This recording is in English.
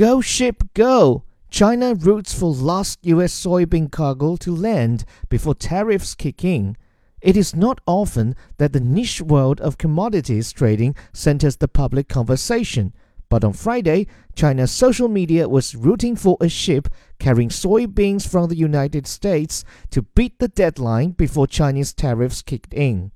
Go ship, go! China roots for last U.S. soybean cargo to land before tariffs kick in. It is not often that the niche world of commodities trading centers the public conversation. But on Friday, China's social media was rooting for a ship carrying soybeans from the United States to beat the deadline before Chinese tariffs kicked in.